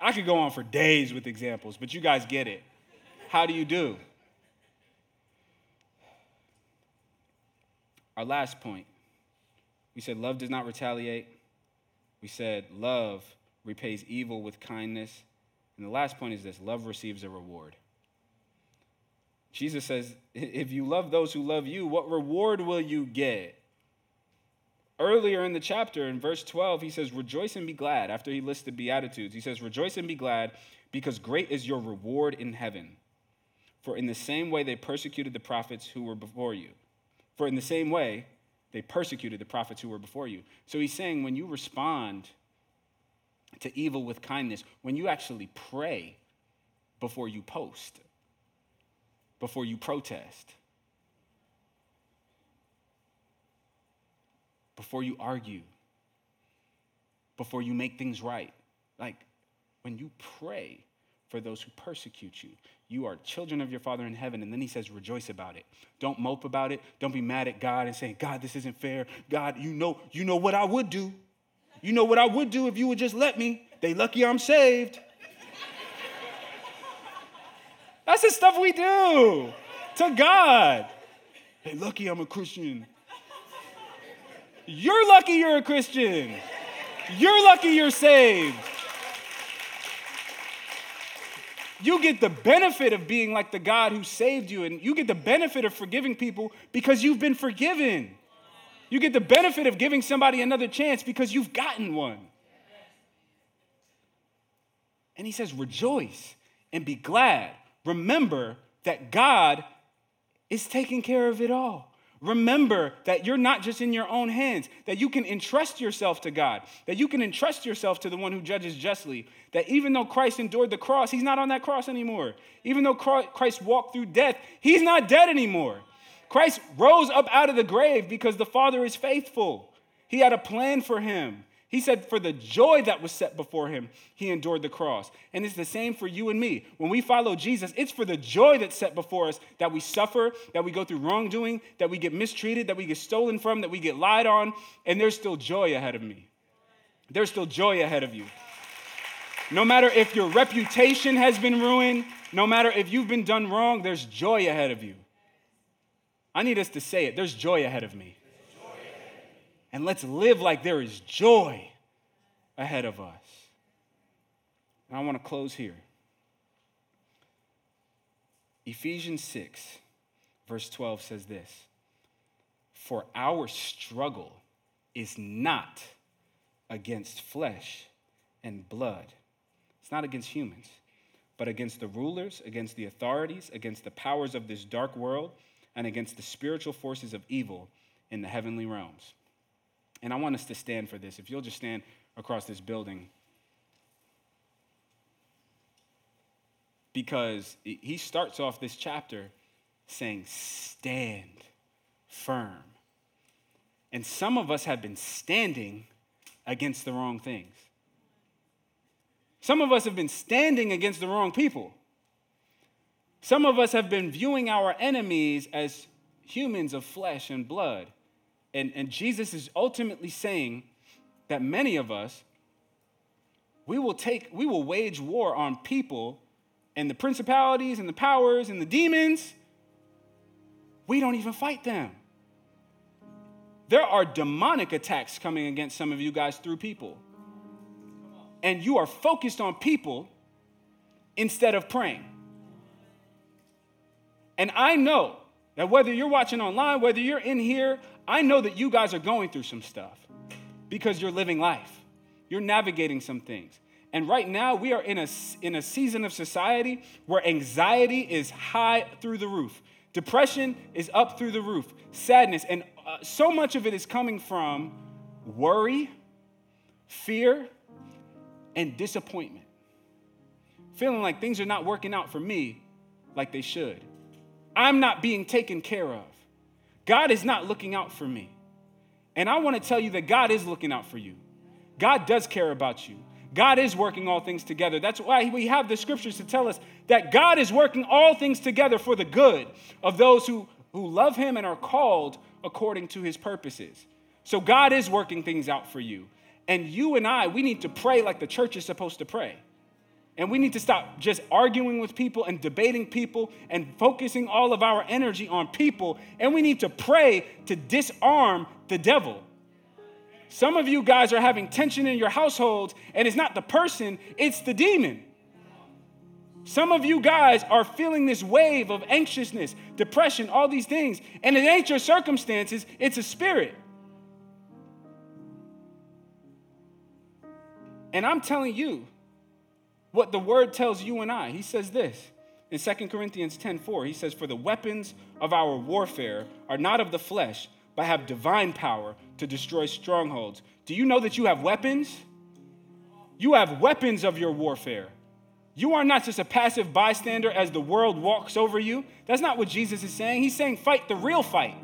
I could go on for days with examples, but you guys get it. How do you do? Our last point we said love does not retaliate. We said love repays evil with kindness. And the last point is this love receives a reward. Jesus says, if you love those who love you, what reward will you get? Earlier in the chapter, in verse 12, he says, Rejoice and be glad. After he lists the Beatitudes, he says, Rejoice and be glad, because great is your reward in heaven. For in the same way they persecuted the prophets who were before you. For in the same way they persecuted the prophets who were before you. So he's saying, when you respond to evil with kindness when you actually pray before you post, before you protest, before you argue, before you make things right. Like when you pray for those who persecute you, you are children of your Father in heaven. And then he says, rejoice about it. Don't mope about it. Don't be mad at God and say, God, this isn't fair. God, you know, you know what I would do. You know what I would do if you would just let me? They lucky I'm saved. That's the stuff we do to God. They lucky I'm a Christian. You're lucky you're a Christian. You're lucky you're saved. You get the benefit of being like the God who saved you, and you get the benefit of forgiving people because you've been forgiven. You get the benefit of giving somebody another chance because you've gotten one. And he says, Rejoice and be glad. Remember that God is taking care of it all. Remember that you're not just in your own hands, that you can entrust yourself to God, that you can entrust yourself to the one who judges justly, that even though Christ endured the cross, he's not on that cross anymore. Even though Christ walked through death, he's not dead anymore. Christ rose up out of the grave because the Father is faithful. He had a plan for him. He said, for the joy that was set before him, he endured the cross. And it's the same for you and me. When we follow Jesus, it's for the joy that's set before us that we suffer, that we go through wrongdoing, that we get mistreated, that we get stolen from, that we get lied on, and there's still joy ahead of me. There's still joy ahead of you. No matter if your reputation has been ruined, no matter if you've been done wrong, there's joy ahead of you. I need us to say it. There's joy ahead of me. And let's live like there is joy ahead of us. And I want to close here. Ephesians 6, verse 12 says this For our struggle is not against flesh and blood, it's not against humans, but against the rulers, against the authorities, against the powers of this dark world and against the spiritual forces of evil in the heavenly realms. And I want us to stand for this. If you'll just stand across this building. Because he starts off this chapter saying, Stand firm. And some of us have been standing against the wrong things. Some of us have been standing against the wrong people. Some of us have been viewing our enemies as humans of flesh and blood. And, and Jesus is ultimately saying that many of us, we will take, we will wage war on people and the principalities and the powers and the demons. We don't even fight them. There are demonic attacks coming against some of you guys through people. And you are focused on people instead of praying. And I know that whether you're watching online, whether you're in here, I know that you guys are going through some stuff because you're living life. You're navigating some things. And right now, we are in a, in a season of society where anxiety is high through the roof, depression is up through the roof, sadness, and uh, so much of it is coming from worry, fear, and disappointment. Feeling like things are not working out for me like they should. I'm not being taken care of. God is not looking out for me. And I want to tell you that God is looking out for you. God does care about you. God is working all things together. That's why we have the scriptures to tell us that God is working all things together for the good of those who, who love Him and are called according to His purposes. So God is working things out for you. And you and I, we need to pray like the church is supposed to pray. And we need to stop just arguing with people and debating people and focusing all of our energy on people. And we need to pray to disarm the devil. Some of you guys are having tension in your households, and it's not the person, it's the demon. Some of you guys are feeling this wave of anxiousness, depression, all these things, and it ain't your circumstances, it's a spirit. And I'm telling you, what the word tells you and I. He says this in 2 Corinthians 10:4. He says, "For the weapons of our warfare are not of the flesh, but have divine power to destroy strongholds." Do you know that you have weapons? You have weapons of your warfare. You are not just a passive bystander as the world walks over you. That's not what Jesus is saying. He's saying, fight the real fight.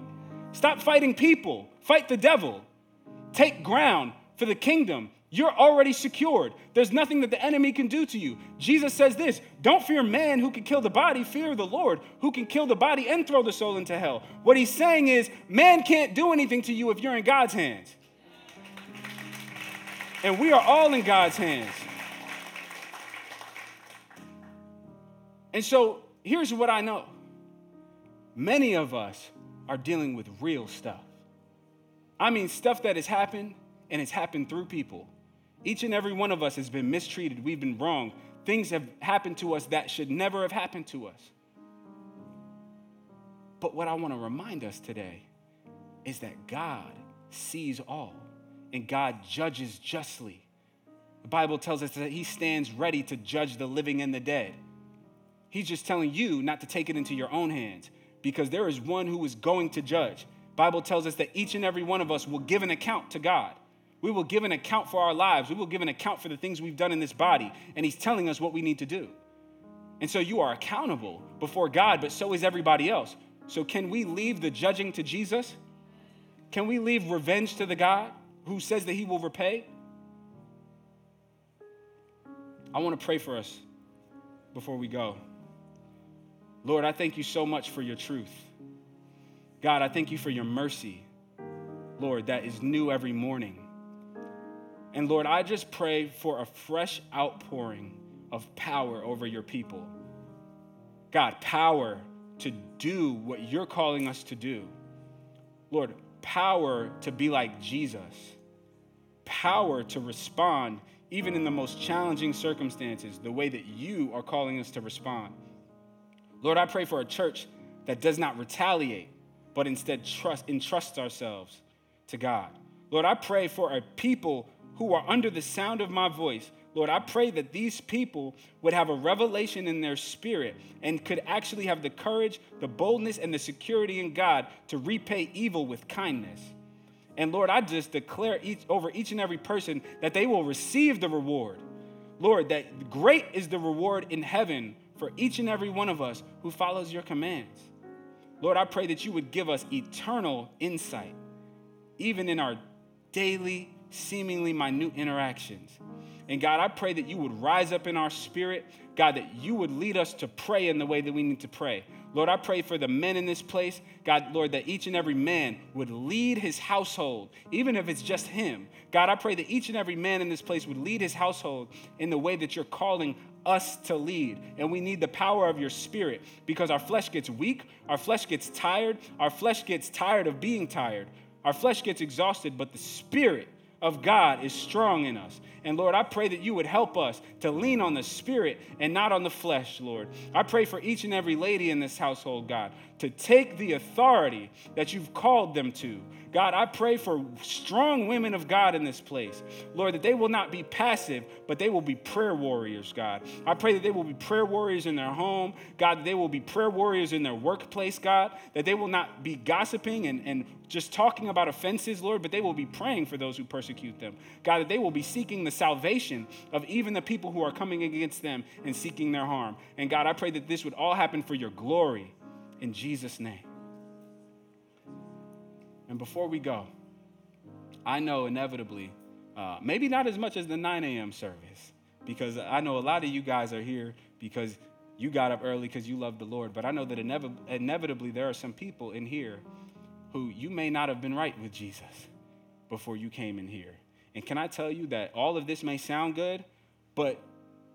Stop fighting people, fight the devil. Take ground for the kingdom. You're already secured. There's nothing that the enemy can do to you. Jesus says this Don't fear man who can kill the body, fear the Lord who can kill the body and throw the soul into hell. What he's saying is, man can't do anything to you if you're in God's hands. And we are all in God's hands. And so here's what I know many of us are dealing with real stuff. I mean, stuff that has happened and it's happened through people. Each and every one of us has been mistreated. We've been wrong. Things have happened to us that should never have happened to us. But what I want to remind us today is that God sees all and God judges justly. The Bible tells us that He stands ready to judge the living and the dead. He's just telling you not to take it into your own hands because there is one who is going to judge. Bible tells us that each and every one of us will give an account to God. We will give an account for our lives. We will give an account for the things we've done in this body. And He's telling us what we need to do. And so you are accountable before God, but so is everybody else. So can we leave the judging to Jesus? Can we leave revenge to the God who says that He will repay? I want to pray for us before we go. Lord, I thank you so much for your truth. God, I thank you for your mercy, Lord, that is new every morning. And Lord, I just pray for a fresh outpouring of power over your people. God, power to do what you're calling us to do. Lord, power to be like Jesus, power to respond even in the most challenging circumstances, the way that you are calling us to respond. Lord, I pray for a church that does not retaliate, but instead trust, entrusts ourselves to God. Lord, I pray for a people who are under the sound of my voice Lord, I pray that these people would have a revelation in their spirit and could actually have the courage, the boldness, and the security in God to repay evil with kindness. And Lord, I just declare each, over each and every person that they will receive the reward. Lord, that great is the reward in heaven for each and every one of us who follows your commands. Lord, I pray that you would give us eternal insight, even in our daily, seemingly minute interactions. And God, I pray that you would rise up in our spirit, God, that you would lead us to pray in the way that we need to pray. Lord, I pray for the men in this place, God, Lord, that each and every man would lead his household, even if it's just him. God, I pray that each and every man in this place would lead his household in the way that you're calling us to lead. And we need the power of your spirit because our flesh gets weak, our flesh gets tired, our flesh gets tired of being tired, our flesh gets exhausted, but the spirit of God is strong in us. And Lord, I pray that you would help us to lean on the Spirit and not on the flesh, Lord. I pray for each and every lady in this household, God, to take the authority that you've called them to. God, I pray for strong women of God in this place. Lord, that they will not be passive, but they will be prayer warriors, God. I pray that they will be prayer warriors in their home. God, that they will be prayer warriors in their workplace, God. That they will not be gossiping and, and just talking about offenses, Lord, but they will be praying for those who persecute them. God, that they will be seeking the salvation of even the people who are coming against them and seeking their harm. And God, I pray that this would all happen for your glory in Jesus' name. And before we go, I know inevitably, uh, maybe not as much as the 9 a.m. service, because I know a lot of you guys are here because you got up early because you love the Lord. But I know that inev- inevitably there are some people in here who you may not have been right with Jesus before you came in here. And can I tell you that all of this may sound good, but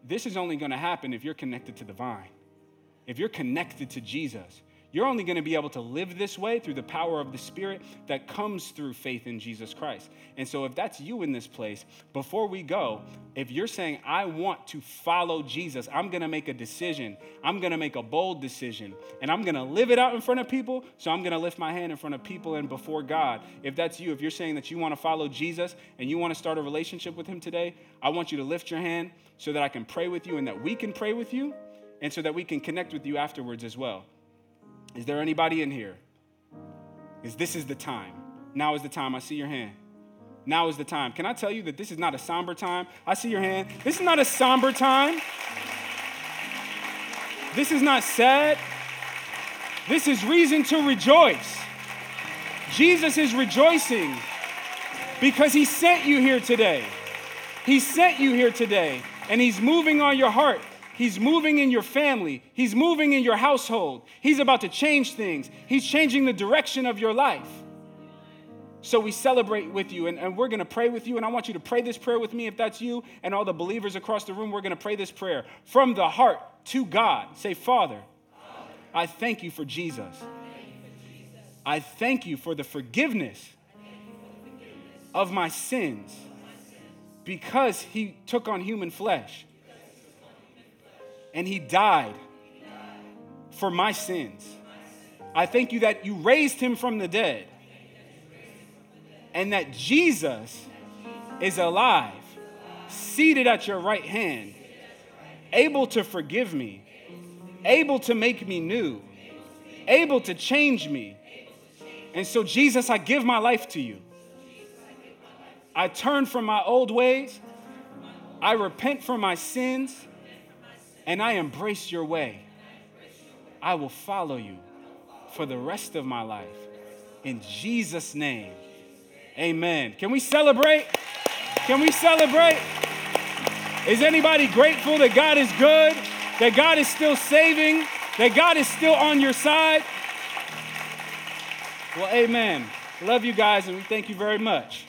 this is only going to happen if you're connected to the vine, if you're connected to Jesus. You're only going to be able to live this way through the power of the Spirit that comes through faith in Jesus Christ. And so, if that's you in this place, before we go, if you're saying, I want to follow Jesus, I'm going to make a decision, I'm going to make a bold decision, and I'm going to live it out in front of people, so I'm going to lift my hand in front of people and before God. If that's you, if you're saying that you want to follow Jesus and you want to start a relationship with Him today, I want you to lift your hand so that I can pray with you and that we can pray with you and so that we can connect with you afterwards as well. Is there anybody in here? Is this is the time? Now is the time. I see your hand. Now is the time. Can I tell you that this is not a somber time? I see your hand. This is not a somber time. This is not sad. This is reason to rejoice. Jesus is rejoicing because he sent you here today. He sent you here today, and he's moving on your heart. He's moving in your family. He's moving in your household. He's about to change things. He's changing the direction of your life. So we celebrate with you, and, and we're going to pray with you. And I want you to pray this prayer with me if that's you and all the believers across the room. We're going to pray this prayer from the heart to God. Say, Father, I thank you for Jesus. I thank you for the forgiveness of my sins because he took on human flesh and he died for my sins. I thank you that you raised him from the dead and that Jesus is alive, seated at your right hand, able to forgive me, able to make me new, able to change me. And so, Jesus, I give my life to you. I turn from my old ways. I repent for my sins and I embrace your way. I will follow you for the rest of my life. In Jesus' name, amen. Can we celebrate? Can we celebrate? Is anybody grateful that God is good, that God is still saving, that God is still on your side? Well, amen. Love you guys, and we thank you very much.